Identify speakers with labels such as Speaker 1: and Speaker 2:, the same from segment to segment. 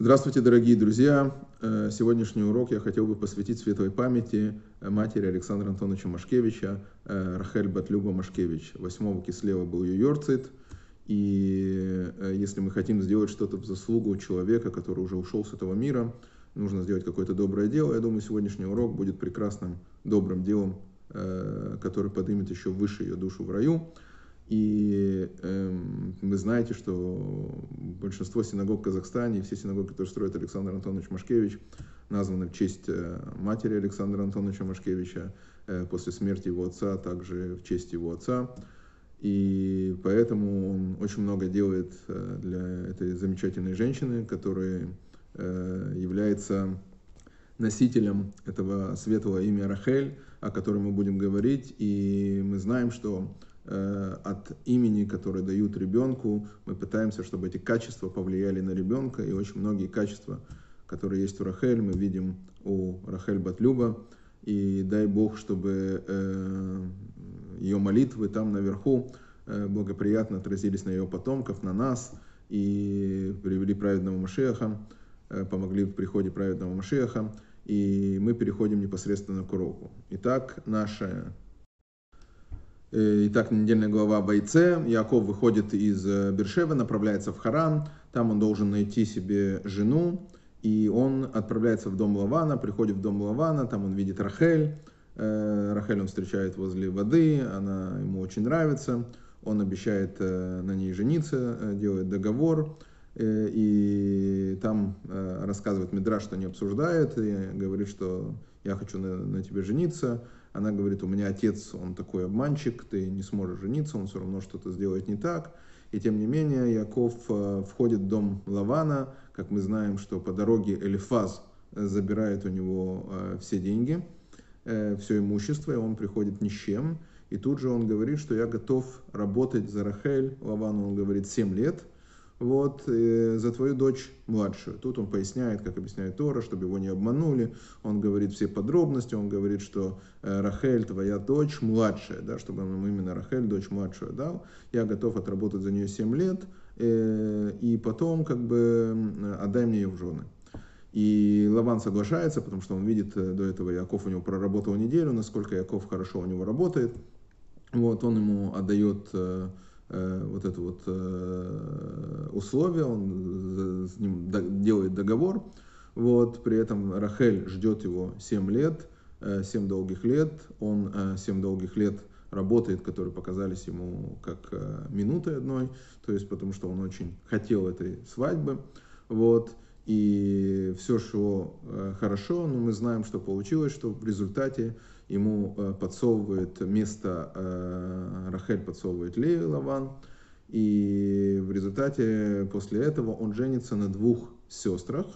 Speaker 1: Здравствуйте, дорогие друзья! Э, сегодняшний урок я хотел бы посвятить светлой памяти матери Александра Антоновича Машкевича, э, Рахель Батлюба Машкевич. 8 кислева был ее йорцит. И э, если мы хотим сделать что-то в заслугу человека, который уже ушел с этого мира, нужно сделать какое-то доброе дело. Я думаю, сегодняшний урок будет прекрасным, добрым делом, который поднимет еще выше ее душу в раю. И э, вы знаете, что большинство синагог в Казахстане, все синагоги, которые строит Александр Антонович Машкевич, названы в честь э, матери Александра Антоновича Машкевича, э, после смерти его отца, также в честь его отца. И поэтому он очень много делает э, для этой замечательной женщины, которая э, является носителем этого светлого имя Рахель, о котором мы будем говорить. И мы знаем, что от имени, которое дают ребенку. Мы пытаемся, чтобы эти качества повлияли на ребенка. И очень многие качества, которые есть у Рахель, мы видим у Рахель Батлюба. И дай Бог, чтобы э, ее молитвы там наверху э, благоприятно отразились на ее потомков, на нас. И привели праведного Машеха, помогли в приходе праведного Машеха. И мы переходим непосредственно к уроку. Итак, наша Э, итак, недельная глава бойце. Яков выходит из э, Бершева, направляется в Харан. Там он должен найти себе жену. И он отправляется в дом Лавана, приходит в дом Лавана, там он видит Рахель. Э, Рахель он встречает возле воды, она ему очень нравится. Он обещает на ней жениться, делает договор. И там рассказывает Мидраш, что не обсуждает, и говорит, что я хочу на, на тебе жениться. Она говорит, у меня отец, он такой обманщик, ты не сможешь жениться, он все равно что-то сделает не так. И тем не менее, Яков э, входит в дом Лавана, как мы знаем, что по дороге Элифаз забирает у него э, все деньги, э, все имущество, и он приходит ни с чем. И тут же он говорит, что я готов работать за Рахель. Лавану он говорит 7 лет – вот, э, за твою дочь младшую. Тут он поясняет, как объясняет Тора, чтобы его не обманули. Он говорит все подробности, он говорит, что э, Рахель, твоя дочь младшая, да, чтобы он ему именно Рахель, дочь младшую дал. Я готов отработать за нее 7 лет, э, и потом как бы отдай мне ее в жены. И Лаван соглашается, потому что он видит, э, до этого Яков у него проработал неделю, насколько Яков хорошо у него работает. Вот, он ему отдает э, вот это вот э, условие, он с ним делает договор, вот, при этом Рахель ждет его 7 лет, 7 э, долгих лет, он 7 долгих лет работает, которые показались ему как минутой одной, то есть потому что он очень хотел этой свадьбы, вот, и все шло хорошо, но мы знаем, что получилось, что в результате ему э, подсовывает место, э, Рахель подсовывает Лею Лаван, и в результате после этого он женится на двух сестрах,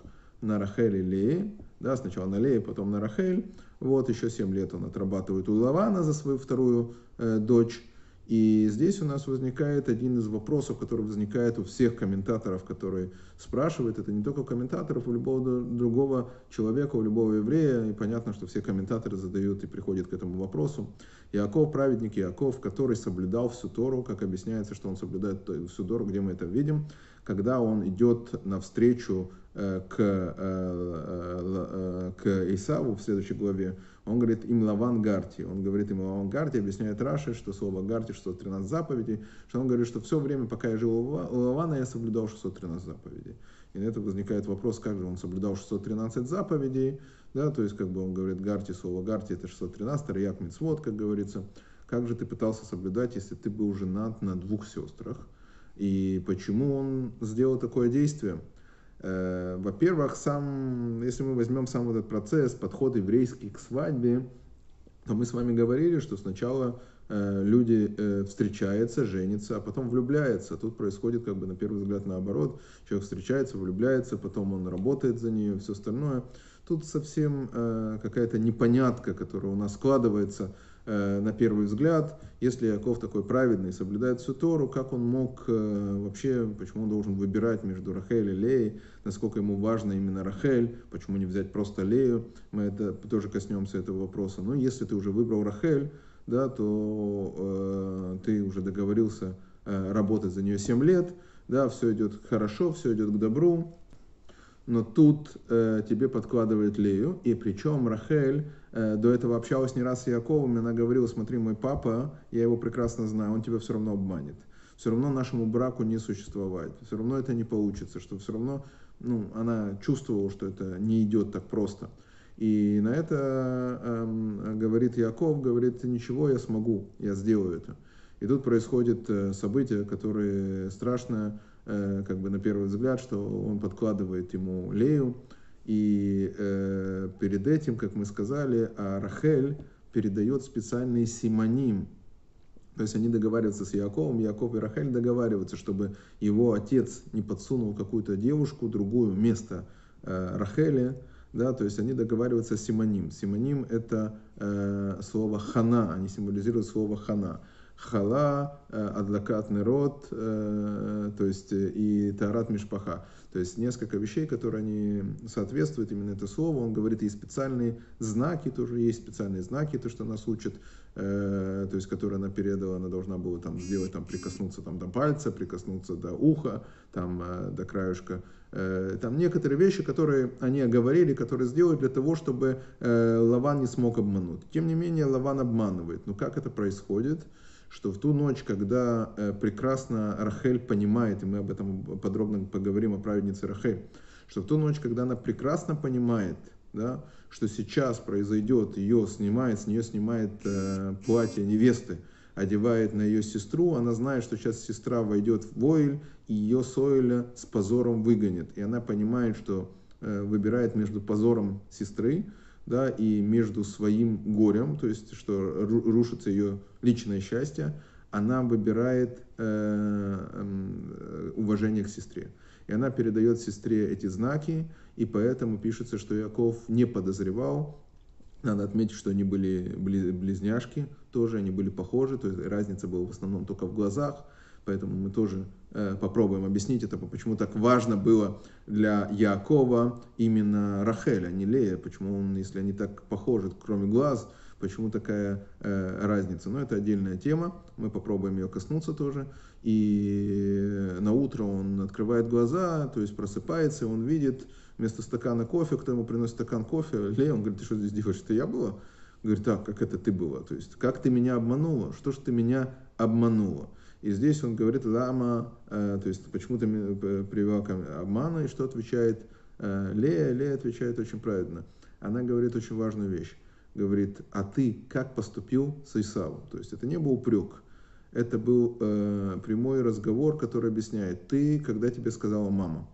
Speaker 1: на Рахель и Лее, да, сначала на Лее, потом на Рахель, вот еще 7 лет он отрабатывает у Лавана за свою вторую э, дочь, и здесь у нас возникает один из вопросов, который возникает у всех комментаторов, которые спрашивают. Это не только комментаторов, у любого другого человека, у любого еврея. И понятно, что все комментаторы задают и приходят к этому вопросу. Иаков, праведник Иаков, который соблюдал всю Тору, как объясняется, что он соблюдает всю Тору, где мы это видим, когда он идет навстречу э, к, э, э, к Исаву в следующей главе, он говорит им Лаван Гарти. Он говорит им Лаван Гарти, объясняет Раши, что слово Гарти 613 заповедей, что он говорит, что все время, пока я жил у Лавана, я соблюдал 613 заповедей. И на это возникает вопрос, как же он соблюдал 613 заповедей, да, то есть как бы он говорит Гарти, слово Гарти это 613, Раяк Мицвод, как говорится. Как же ты пытался соблюдать, если ты был женат на двух сестрах? И почему он сделал такое действие? Э, во-первых, сам, если мы возьмем сам этот процесс, подход еврейский к свадьбе, то мы с вами говорили, что сначала э, люди э, встречаются, женятся, а потом влюбляются. Тут происходит как бы на первый взгляд наоборот. Человек встречается, влюбляется, потом он работает за нее, все остальное. Тут совсем какая-то непонятка, которая у нас складывается на первый взгляд, если Яков такой праведный, соблюдает всю Тору, как он мог э, вообще, почему он должен выбирать между Рахель и Леей, насколько ему важно именно Рахель, почему не взять просто Лею, мы это тоже коснемся этого вопроса. Но если ты уже выбрал Рахель, да, то э, ты уже договорился э, работать за нее 7 лет, да, все идет хорошо, все идет к добру, но тут э, тебе подкладывает Лею, и причем Рахель э, до этого общалась не раз с Яковом, и она говорила, смотри, мой папа, я его прекрасно знаю, он тебя все равно обманет. Все равно нашему браку не существовать, все равно это не получится, что все равно ну, она чувствовала, что это не идет так просто. И на это э, говорит Яков, говорит, ничего, я смогу, я сделаю это. И тут происходит э, событие, которое страшно, э, как бы на первый взгляд, что он подкладывает ему Лею, и э, перед этим, как мы сказали, а Рахель передает специальный симоним. То есть они договариваются с Яковом, Яков и Рахель договариваются, чтобы его отец не подсунул какую-то девушку, другую вместо э, Рахели, да, то есть они договариваются с симоним. Симоним это э, слово хана, они символизируют слово хана. Хала, э, адлакат нерот, э, то есть э, и тарат мишпаха. То есть несколько вещей, которые они соответствуют именно это слово. Он говорит, и специальные знаки, тоже есть специальные знаки, то, что нас учат, то есть, которые она передала, она должна была там сделать, там, прикоснуться там, до пальца, прикоснуться до уха, там, до краюшка. Э, там некоторые вещи, которые они оговорили, которые сделают для того, чтобы Лаван не смог обмануть. Тем не менее, Лаван обманывает. Но как это происходит? Что в ту ночь, когда э, прекрасно Рахель понимает, и мы об этом подробно поговорим о праведнице Рахель, что в ту ночь, когда она прекрасно понимает, да, что сейчас произойдет, ее снимает, с нее снимает э, платье невесты, одевает на ее сестру, она знает, что сейчас сестра войдет в Войль, и ее Сойля с позором выгонит. И она понимает, что э, выбирает между позором сестры, да, и между своим горем, то есть что рушится ее личное счастье, она выбирает э, э, уважение к сестре. И она передает сестре эти знаки, и поэтому пишется, что Яков не подозревал. Надо отметить, что они были близняшки тоже, они были похожи, то есть разница была в основном только в глазах. Поэтому мы тоже э, попробуем объяснить это, почему так важно было для Якова именно Рахель, а не Лея, почему он, если они так похожи, кроме глаз, почему такая э, разница. Но это отдельная тема, мы попробуем ее коснуться тоже. И на утро он открывает глаза, то есть просыпается, он видит вместо стакана кофе, кто ему приносит стакан кофе, Лея, он говорит, ты что здесь делаешь, это я была? Говорит, так, как это ты была? То есть, как ты меня обманула? Что ж ты меня обманула? И здесь он говорит лама, э, то есть почему ты привел к обману, и что отвечает э, Лея? Лея отвечает очень правильно. Она говорит очень важную вещь. Говорит, а ты как поступил с Исавом? То есть это не был упрек. Это был э, прямой разговор, который объясняет, ты, когда тебе сказала мама,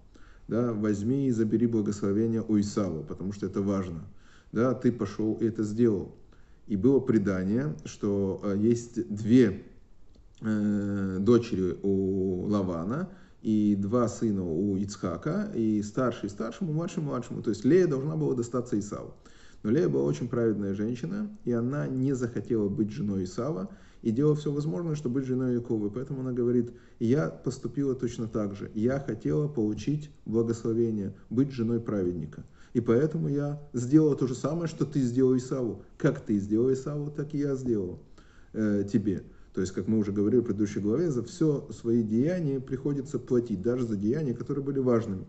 Speaker 1: да, возьми и забери благословение у Исава, потому что это важно. Да, ты пошел и это сделал. И было предание, что э, есть две дочери у Лавана и два сына у Ицхака, и старший старшему, младший младшему. То есть Лея должна была достаться Исаву. Но Лея была очень праведная женщина, и она не захотела быть женой Исава, и делала все возможное, чтобы быть женой Якова. Поэтому она говорит, я поступила точно так же. Я хотела получить благословение, быть женой праведника. И поэтому я сделала то же самое, что ты сделал Исаву. Как ты сделал Исаву, так и я сделал э, тебе. То есть, как мы уже говорили в предыдущей главе, за все свои деяния приходится платить, даже за деяния, которые были важными.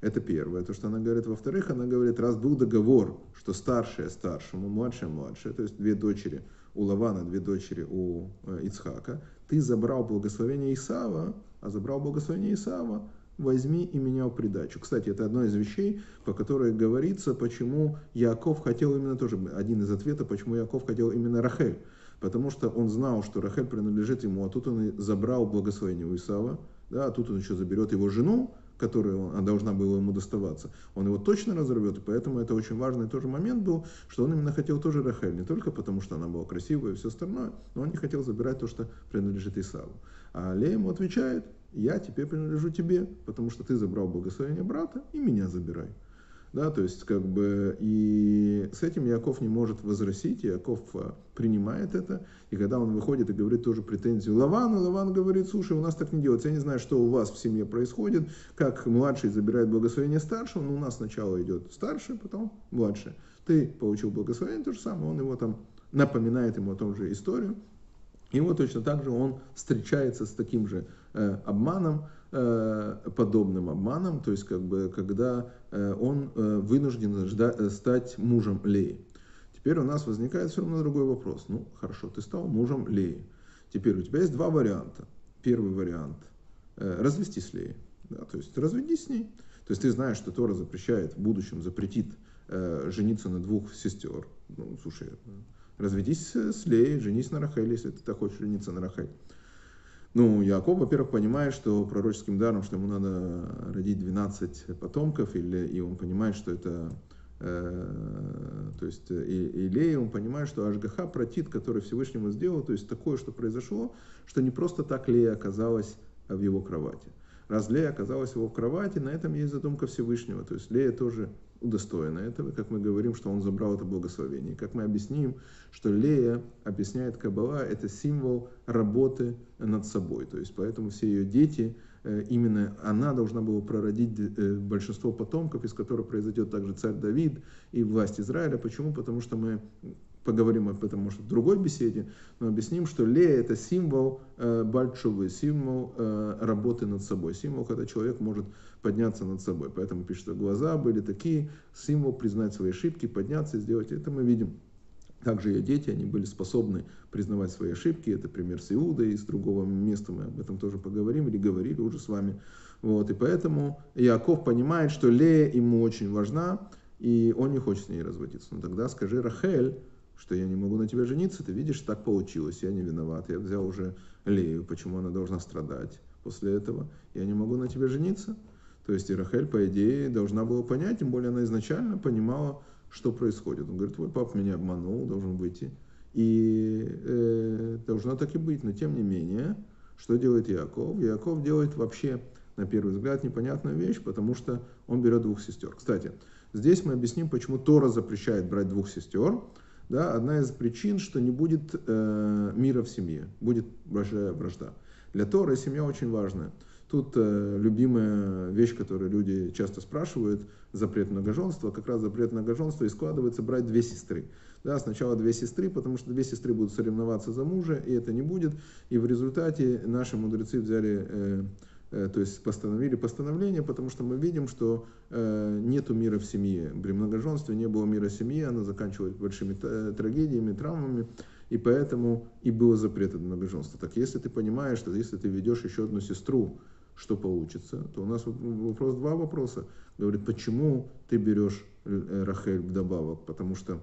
Speaker 1: Это первое, то, что она говорит. Во-вторых, она говорит, раз был договор, что старшая старшему, младшая младшая, то есть две дочери у Лавана, две дочери у э, Ицхака, ты забрал благословение Исава, а забрал благословение Исава, возьми и меня в придачу. Кстати, это одно из вещей, по которой говорится, почему Яков хотел именно тоже, один из ответов, почему Яков хотел именно Рахель потому что он знал, что Рахель принадлежит ему, а тут он забрал благословение у Исава, да, а тут он еще заберет его жену, которая он, должна была ему доставаться, он его точно разорвет, и поэтому это очень важный тоже момент был, что он именно хотел тоже Рахель, не только потому, что она была красивая и все остальное, но он не хотел забирать то, что принадлежит Исаву. А Лея ему отвечает, я теперь принадлежу тебе, потому что ты забрал благословение брата, и меня забирай. Да, то есть, как бы, и с этим Яков не может возразить, Яков а, принимает это, и когда он выходит и говорит тоже претензию Лавану, Лаван говорит, слушай, у нас так не делается, я не знаю, что у вас в семье происходит, как младший забирает благословение старшего, но у нас сначала идет старший, потом младший. Ты получил благословение, то же самое, он его там напоминает ему о том же историю, И вот точно так же он встречается с таким же э, обманом, э, подобным обманом, то есть как бы когда э, он э, вынужден ждать, э, стать мужем Леи. Теперь у нас возникает все равно другой вопрос. Ну, хорошо, ты стал мужем Леи. Теперь у тебя есть два варианта. Первый вариант э, – развестись с Леей. Да, то есть разведись с ней. То есть ты знаешь, что Тора запрещает, в будущем запретит э, жениться на двух сестер. Ну, слушай, разведись с Леей, женись на Рахель, если ты так хочешь жениться на Рахель. Ну, Яков, во-первых, понимает, что пророческим даром, что ему надо родить 12 потомков, или, и он понимает, что это Э, то есть э, и, Илея, он понимает, что Ашгаха протит, который Всевышнему сделал, то есть такое, что произошло, что не просто так Лея оказалась в его кровати. Раз Лея оказалась в его кровати, на этом есть задумка Всевышнего. То есть Лея тоже удостоена этого, как мы говорим, что он забрал это благословение. Как мы объясним, что Лея, объясняет Кабала, это символ работы над собой. То есть поэтому все ее дети, Э, именно она должна была прородить э, большинство потомков, из которых произойдет также царь Давид и власть Израиля. Почему? Потому что мы поговорим об этом, может, в другой беседе, но объясним, что Лея – это символ э, большого, символ э, работы над собой, символ, когда человек может подняться над собой. Поэтому пишет, что глаза были такие, символ признать свои ошибки, подняться и сделать. Это мы видим также ее дети, они были способны признавать свои ошибки. Это пример с Иудой, из другого места мы об этом тоже поговорим, или говорили уже с вами. Вот, и поэтому Яков понимает, что Лея ему очень важна, и он не хочет с ней разводиться. Ну тогда скажи Рахель, что я не могу на тебя жениться, ты видишь, так получилось, я не виноват, я взял уже Лею, почему она должна страдать после этого, я не могу на тебя жениться. То есть и Рахель, по идее, должна была понять, тем более она изначально понимала, что происходит. Он говорит, твой папа меня обманул, должен выйти. И э, должно так и быть. Но тем не менее, что делает Яков? Яков делает вообще, на первый взгляд, непонятную вещь, потому что он берет двух сестер. Кстати, здесь мы объясним, почему Тора запрещает брать двух сестер. Да, одна из причин, что не будет э, мира в семье, будет большая вражда. Для Торы семья очень важная. Тут э, любимая вещь, которую люди часто спрашивают, запрет многоженства, как раз запрет многоженства и складывается брать две сестры. Да, сначала две сестры, потому что две сестры будут соревноваться за мужа, и это не будет. И в результате наши мудрецы взяли, э, то есть постановили постановление, потому что мы видим, что э, нету мира в семье. При многоженстве не было мира в семье, оно заканчивалось большими трагедиями, травмами. И поэтому и было запрет от многоженства. Так если ты понимаешь, что если ты ведешь еще одну сестру, что получится, то у нас вопрос, два вопроса. Говорит, почему ты берешь э, Рахель вдобавок? Потому что,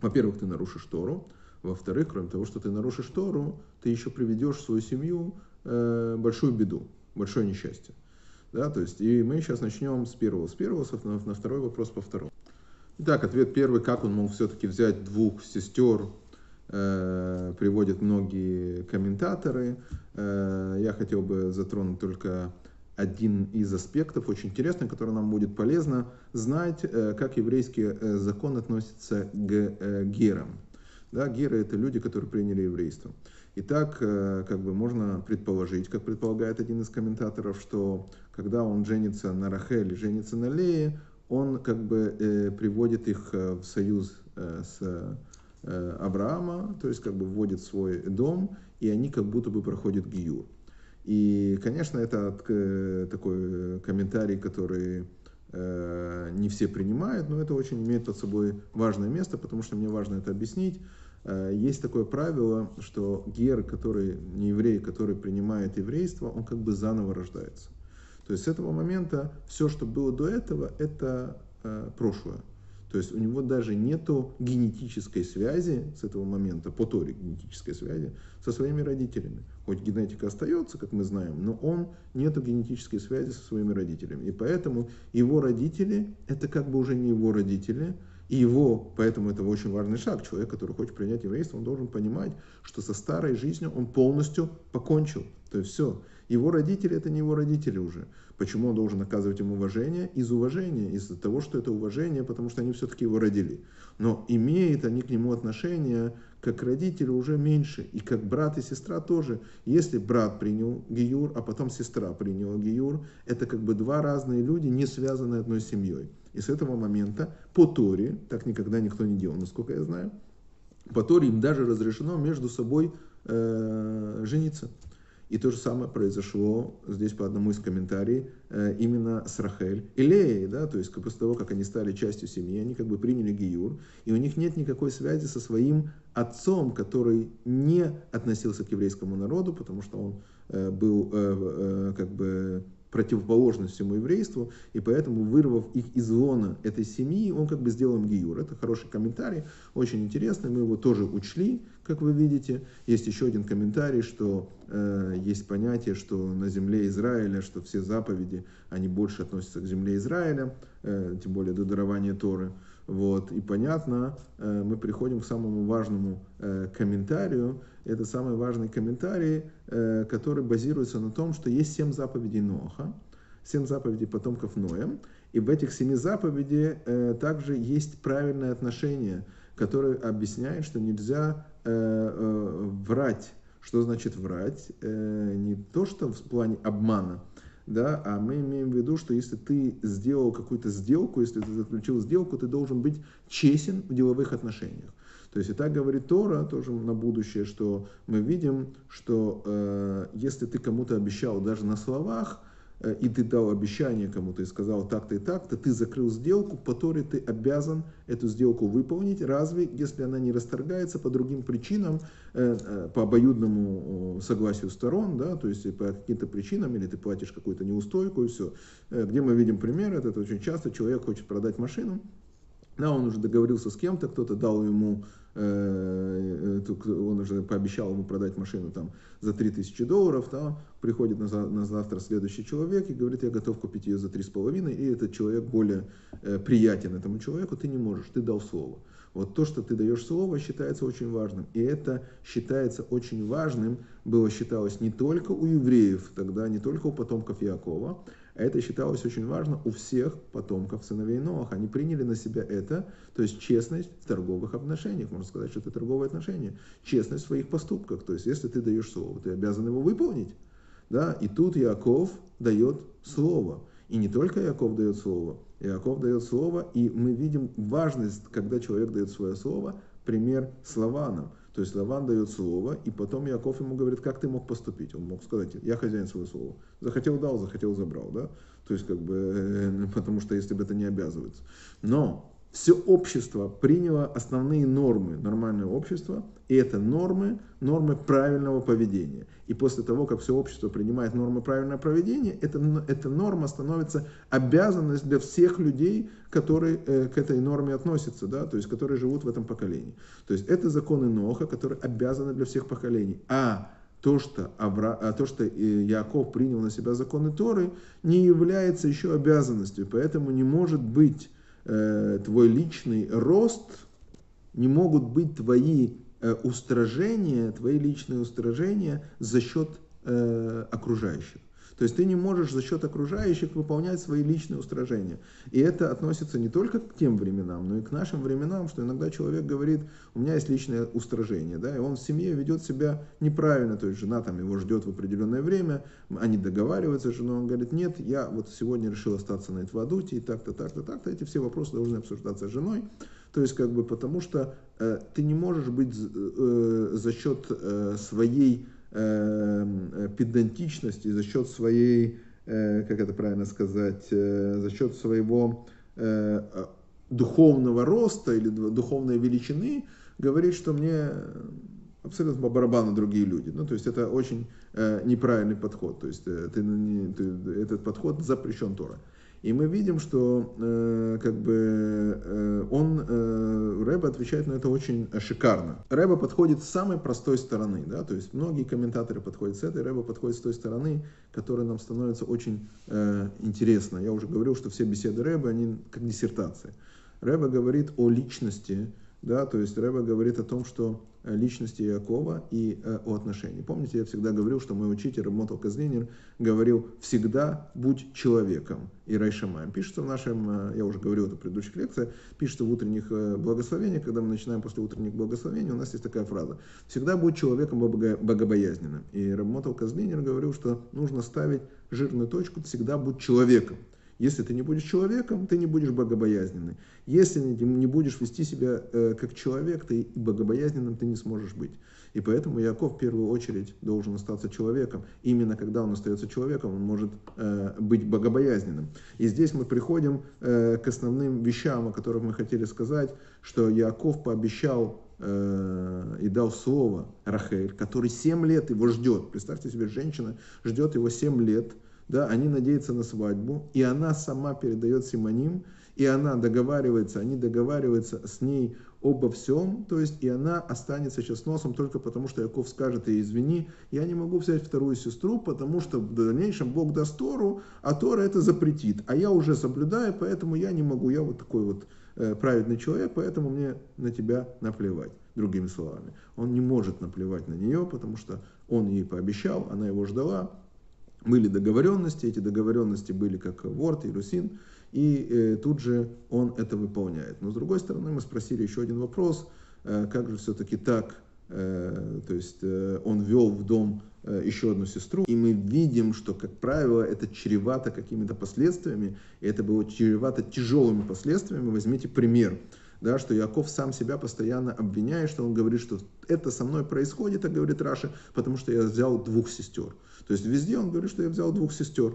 Speaker 1: во-первых, ты нарушишь Тору, во-вторых, кроме того, что ты нарушишь Тору, ты еще приведешь в свою семью э, большую беду, большое несчастье. Да, то есть, и мы сейчас начнем с первого, с первого, на, на второй вопрос по второму. Итак, ответ первый, как он мог все-таки взять двух сестер, Э, приводят многие комментаторы. Э, я хотел бы затронуть только один из аспектов, очень интересный, который нам будет полезно знать, э, как еврейский закон относится к герам. Да, геры это люди, которые приняли еврейство. Итак, как бы можно предположить, как предполагает один из комментаторов, что когда он женится на Рахеле, женится на Лее, он как бы приводит их в союз с Э, Авраама, то есть как бы вводит свой дом, и они как будто бы проходят гиюр. И, конечно, это э, такой комментарий, который э, не все принимают, но это очень имеет под собой важное место, потому что мне важно это объяснить. Есть такое правило, что гер, который не еврей, который принимает еврейство, он как бы заново рождается. То есть с этого момента все, что было до этого, это прошлое. То есть у него даже нету генетической связи с этого момента, по Торе генетической связи, со своими родителями. Хоть генетика остается, как мы знаем, но он нету генетической связи со своими родителями. И поэтому его родители, это как бы уже не его родители, и его, поэтому это очень важный шаг. Человек, который хочет принять еврейство, он должен понимать, что со старой жизнью он полностью покончил. То есть все. Его родители это не его родители уже. Почему он должен оказывать им уважение? Из уважения, из-за того, что это уважение, потому что они все-таки его родили. Но имеют они к нему отношение как родители уже меньше, и как брат и сестра тоже. Если брат принял Гиюр, а потом сестра приняла Гиюр, это как бы два разные люди, не связанные одной семьей. И с этого момента по Торе, так никогда никто не делал, насколько я знаю, по Торе им даже разрешено между собой э, жениться. И то же самое произошло здесь по одному из комментариев э, именно с Рахель и Леей, да, то есть после того, как они стали частью семьи, они как бы приняли Гиюр, и у них нет никакой связи со своим отцом, который не относился к еврейскому народу, потому что он э, был э, как бы противоположность всему еврейству, и поэтому, вырвав их из лона этой семьи, он как бы сделал им гиюр. Это хороший комментарий, очень интересный, мы его тоже учли, как вы видите. Есть еще один комментарий, что э, есть понятие, что на земле Израиля, что все заповеди, они больше относятся к земле Израиля, э, тем более до дарования Торы. Вот. И понятно, э, мы приходим к самому важному э, комментарию. Это самый важный комментарий, э, который базируется на том, что есть семь заповедей Ноха, семь заповедей потомков Ноя. И в этих семи заповедей также есть правильное отношение, которое объясняет, что нельзя врать. Что значит врать? Не то, что в плане обмана, да, а мы имеем в виду, что если ты сделал какую-то сделку, если ты заключил сделку, ты должен быть честен в деловых отношениях. То есть и так говорит Тора, тоже на будущее, что мы видим, что э, если ты кому-то обещал даже на словах, и ты дал обещание кому-то и сказал так-то и так-то, ты закрыл сделку, по которой ты обязан эту сделку выполнить. Разве, если она не расторгается по другим причинам, э, э, по обоюдному согласию сторон, да, то есть по каким-то причинам, или ты платишь какую-то неустойку и все. Где мы видим пример, это очень часто человек хочет продать машину, да, он уже договорился с кем-то, кто-то дал ему Э, он уже пообещал ему продать машину там за 3000 долларов, да, приходит на, на завтра следующий человек и говорит, я готов купить ее за 3,5, и этот человек более э, приятен этому человеку, ты не можешь, ты дал слово. Вот то, что ты даешь слово, считается очень важным. И это считается очень важным, было считалось не только у евреев, тогда не только у потомков Якова, это считалось очень важно у всех потомков сыновей Ноах. Они приняли на себя это, то есть честность в торговых отношениях. Можно сказать, что это торговые отношения. Честность в своих поступках. То есть, если ты даешь слово, ты обязан его выполнить. Да? И тут Яков дает слово. И не только Яков дает слово. Яков дает слово, и мы видим важность, когда человек дает свое слово, пример с Лаваном. То есть Лаван дает слово, и потом Яков ему говорит, как ты мог поступить? Он мог сказать, я хозяин своего слова. Захотел дал, захотел забрал, да? То есть как бы, э, потому что если бы это не обязывается. Но все общество приняло основные нормы нормального общества, и это нормы, нормы правильного поведения. И после того, как все общество принимает нормы правильного поведения, эта, эта норма становится обязанность для всех людей, которые э, к этой норме относятся, да, то есть которые живут в этом поколении. То есть это законы Ноха, которые обязаны для всех поколений. А то, что, Авра... а то, что э, Яков принял на себя законы Торы, не является еще обязанностью. Поэтому не может быть Э, твой личный рост, не могут быть твои э, устражения, твои личные устражения за счет э, окружающих. То есть ты не можешь за счет окружающих выполнять свои личные устражения. И это относится не только к тем временам, но и к нашим временам, что иногда человек говорит, у меня есть личное устражение, да, и он в семье ведет себя неправильно, то есть жена там его ждет в определенное время, они договариваются с женой, он говорит, нет, я вот сегодня решил остаться на Эдвадуте, и так-то, так-то, так-то, эти все вопросы должны обсуждаться с женой, то есть как бы потому что э, ты не можешь быть э, за счет э, своей э, педантичности, за счет своей, э, как это правильно сказать, э, за счет своего духовного роста или духовной величины, говорит, что мне абсолютно по барабану другие люди. Ну, то есть это очень неправильный подход. То есть ты, ты, этот подход запрещен Тора. И мы видим, что э, как бы э, он, э, Рэба отвечает на это очень шикарно. Рэба подходит с самой простой стороны, да, то есть многие комментаторы подходят с этой, Рэба подходит с той стороны, которая нам становится очень э, интересна. Я уже говорил, что все беседы Рэба, они как диссертации. Рэба говорит о личности, да, то есть Рэба говорит о том, что Э, личности Якова и э, о отношении. Помните, я всегда говорил, что мой учитель Мотал Казлинер говорил «всегда будь человеком» и Райшамаем. Пишется в нашем, э, я уже говорил это в предыдущих лекциях, пишется в утренних благословениях, когда мы начинаем после утренних благословений, у нас есть такая фраза «всегда будь человеком богобоязненным». И Мотал Казлинер говорил, что нужно ставить жирную точку «всегда будь человеком». Если ты не будешь человеком, ты не будешь богобоязненный. Если не будешь вести себя э, как человек, ты богобоязненным ты не сможешь быть. И поэтому Яков в первую очередь должен остаться человеком. Именно когда он остается человеком, он может э, быть богобоязненным. И здесь мы приходим э, к основным вещам, о которых мы хотели сказать, что Яков пообещал и дал слово Рахель, который 7 лет его ждет. Представьте себе, женщина ждет его 7 лет, да, они надеются на свадьбу, и она сама передает Симоним, и она договаривается, они договариваются с ней обо всем, то есть и она останется сейчас носом только потому, что Яков скажет ей, извини, я не могу взять вторую сестру, потому что в дальнейшем Бог даст Тору, а Тора это запретит, а я уже соблюдаю, поэтому я не могу, я вот такой вот э, праведный человек, поэтому мне на тебя наплевать, другими словами. Он не может наплевать на нее, потому что он ей пообещал, она его ждала, были договоренности, эти договоренности были как Ворд и Русин, и э, тут же он это выполняет. Но с другой стороны, мы спросили еще один вопрос, э, как же все-таки так, э, то есть э, он вел в дом э, еще одну сестру, и мы видим, что, как правило, это чревато какими-то последствиями, и это было чревато тяжелыми последствиями. Возьмите пример, да, что Яков сам себя постоянно обвиняет, что он говорит, что это со мной происходит, так говорит Раша, потому что я взял двух сестер. То есть везде он говорит, что я взял двух сестер.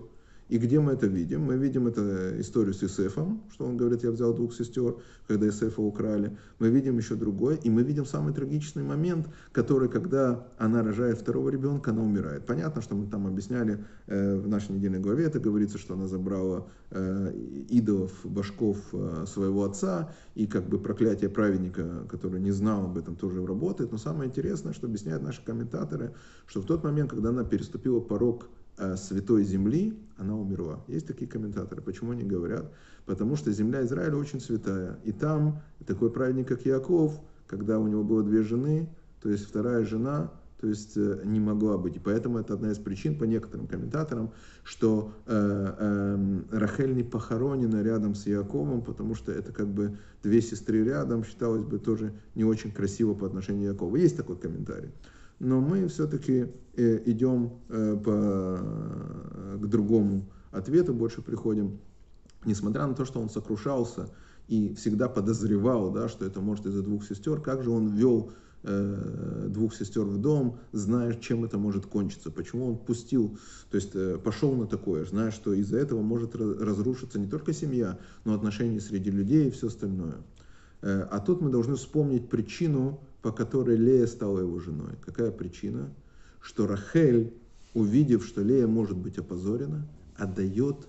Speaker 1: И где мы это видим? Мы видим это историю с Исефом, что он говорит, я взял двух сестер, когда Исефа украли. Мы видим еще другое, и мы видим самый трагичный момент, который, когда она рожает второго ребенка, она умирает. Понятно, что мы там объясняли э, в нашей недельной главе, это говорится, что она забрала э, идолов, башков э, своего отца, и как бы проклятие праведника, который не знал об этом, тоже работает. Но самое интересное, что объясняют наши комментаторы, что в тот момент, когда она переступила порог Э, святой земли, она умерла. Есть такие комментаторы. Почему они говорят? Потому что земля Израиля очень святая. И там такой праведник, как Яков, когда у него было две жены, то есть вторая жена, то есть э, не могла быть. И поэтому это одна из причин, по некоторым комментаторам, что э, э, Рахель не похоронена рядом с Яковом, потому что это как бы две сестры рядом, считалось бы тоже не очень красиво по отношению к Якову. Есть такой комментарий но мы все-таки э, идем э, по, к другому ответу, больше приходим, несмотря на то, что он сокрушался и всегда подозревал, да, что это может из-за двух сестер, как же он вел э, двух сестер в дом, зная, чем это может кончиться, почему он пустил, то есть пошел на такое, зная, что из-за этого может разрушиться не только семья, но отношения среди людей и все остальное. А тут мы должны вспомнить причину, по которой Лея стала его женой. Какая причина? Что Рахель, увидев, что Лея может быть опозорена, отдает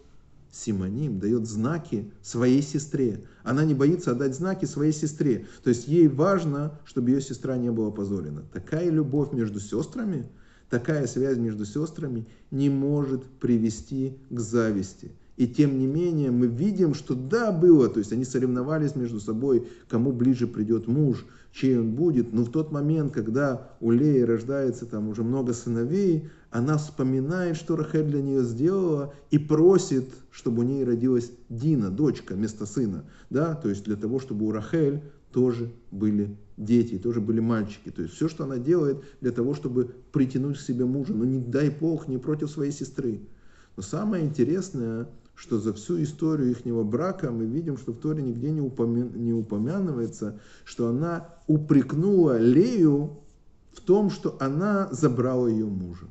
Speaker 1: симоним, дает знаки своей сестре. Она не боится отдать знаки своей сестре. То есть ей важно, чтобы ее сестра не была опозорена. Такая любовь между сестрами, такая связь между сестрами не может привести к зависти. И тем не менее мы видим, что да, было, то есть они соревновались между собой, кому ближе придет муж, чей он будет. Но в тот момент, когда у Леи рождается там уже много сыновей, она вспоминает, что Рахель для нее сделала, и просит, чтобы у ней родилась Дина, дочка, вместо сына. Да? То есть для того, чтобы у Рахель тоже были дети, тоже были мальчики. То есть все, что она делает для того, чтобы притянуть к себе мужа. Но не дай Бог, не против своей сестры. Но самое интересное, что за всю историю их брака мы видим, что в Торе нигде не, упомя... не упомянывается, что она упрекнула Лею в том, что она забрала ее мужа.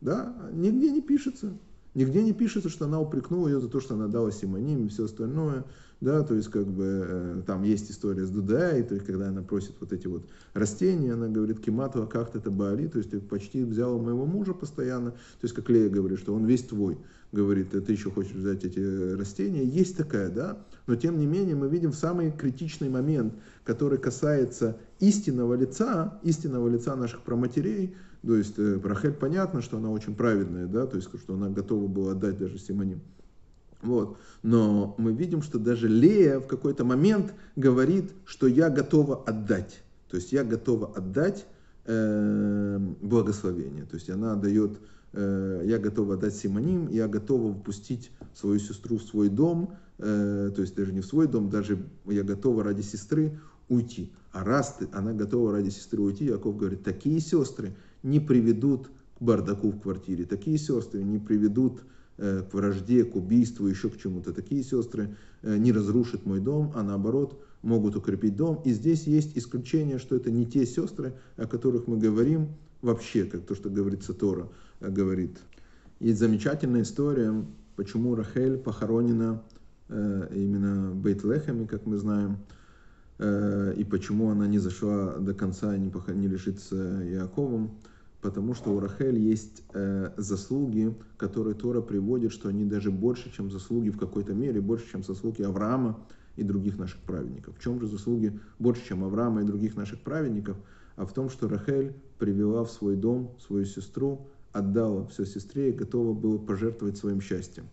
Speaker 1: Да, нигде не пишется. Нигде не пишется, что она упрекнула ее за то, что она дала Симоним и все остальное. Да, то есть, как бы, э, там есть история с Дудай, то есть, когда она просит вот эти вот растения, она говорит, Кимату, а как это Баали, то есть, ты почти взяла моего мужа постоянно, то есть, как Лея говорит, что он весь твой, говорит, ты еще хочешь взять эти растения, есть такая, да, но тем не менее мы видим самый критичный момент, который касается истинного лица, истинного лица наших проматерей, то есть, э, Рахель понятно, что она очень праведная, да, то есть, что она готова была отдать даже Симоним. Вот. Но мы видим, что даже Лея в какой-то момент говорит, что я готова отдать. То есть я готова отдать э, благословение. То есть она дает, э, я готова отдать Симоним, я готова впустить свою сестру в свой дом, э, то есть даже не в свой дом, даже я готова ради сестры уйти. А раз ты, она готова ради сестры уйти, Яков говорит, такие сестры не приведут к бардаку в квартире, такие сестры не приведут к вражде, к убийству, еще к чему-то. Такие сестры не разрушат мой дом, а наоборот могут укрепить дом. И здесь есть исключение, что это не те сестры, о которых мы говорим вообще, как то, что говорится Тора, говорит. Есть замечательная история, почему Рахель похоронена именно в Бейтлехаме, как мы знаем, и почему она не зашла до конца и не лишится Иаковом потому что у Рахель есть э, заслуги, которые Тора приводит, что они даже больше, чем заслуги в какой-то мере, больше, чем заслуги Авраама и других наших праведников. В чем же заслуги больше, чем Авраама и других наших праведников? А в том, что Рахель привела в свой дом свою сестру, отдала все сестре и готова была пожертвовать своим счастьем.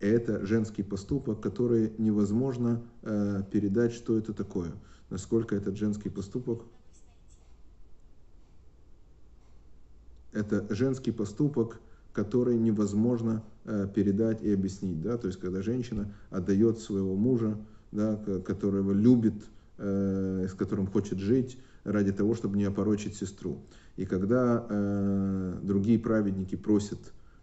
Speaker 1: Это женский поступок, который невозможно э, передать, что это такое. Насколько этот женский поступок это женский поступок, который невозможно э, передать и объяснить. Да? То есть, когда женщина отдает своего мужа, да, которого любит, э, с которым хочет жить, ради того, чтобы не опорочить сестру. И когда э, другие праведники просят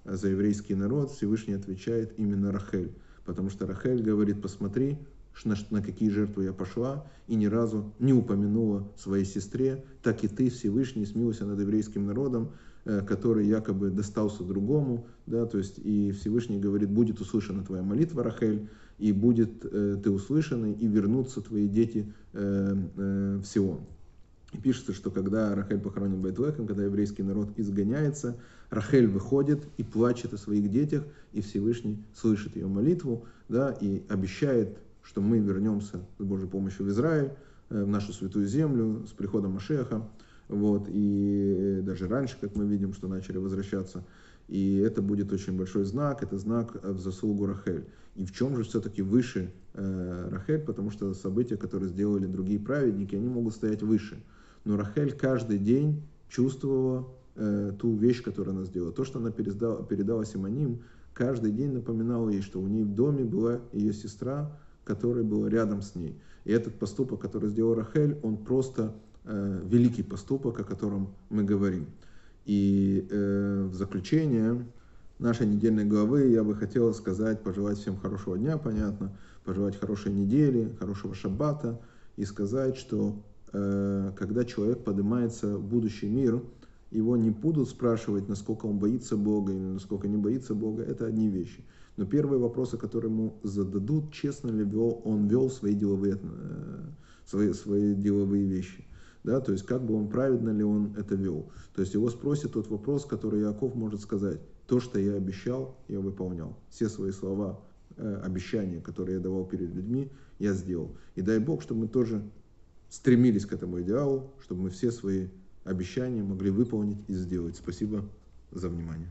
Speaker 1: за еврейский народ, Всевышний отвечает именно Рахель. Потому что Рахель говорит, посмотри, на, на какие жертвы я пошла, и ни разу не упомянула своей сестре, так и ты, Всевышний, смилуйся над еврейским народом, Э, который якобы достался другому, да, то есть и Всевышний говорит, будет услышана твоя молитва, Рахель, и будет э, ты услышанный, и вернутся твои дети э, э, в Сион. И пишется, что когда Рахель похоронен Байтлехем, когда еврейский народ изгоняется, Рахель выходит и плачет о своих детях, и Всевышний слышит ее молитву, да, и обещает, что мы вернемся с Божьей помощью в Израиль, э, в нашу святую землю с приходом Машеха. Вот, и даже раньше, как мы видим, что начали возвращаться. И это будет очень большой знак, это знак в заслугу Рахель. И в чем же все-таки выше э, Рахель, потому что события, которые сделали другие праведники, они могут стоять выше. Но Рахель каждый день чувствовала э, ту вещь, которую она сделала. То, что она передала, передала Симоним, каждый день напоминало ей, что у нее в доме была ее сестра, которая была рядом с ней. И этот поступок, который сделал Рахель, он просто Э, великий поступок, о котором мы говорим. И э, в заключение нашей недельной главы я бы хотел сказать, пожелать всем хорошего дня, понятно, пожелать хорошей недели, хорошего шаббата и сказать, что э, когда человек поднимается в будущий мир, его не будут спрашивать, насколько он боится Бога или насколько не боится Бога, это одни вещи. Но первые вопросы, которые ему зададут, честно ли вел, он вел свои деловые, э, свои, свои деловые вещи да, то есть как бы он праведно ли он это вел. То есть его спросит тот вопрос, который Яков может сказать, то, что я обещал, я выполнял. Все свои слова, э, обещания, которые я давал перед людьми, я сделал. И дай Бог, чтобы мы тоже стремились к этому идеалу, чтобы мы все свои обещания могли выполнить и сделать. Спасибо за внимание.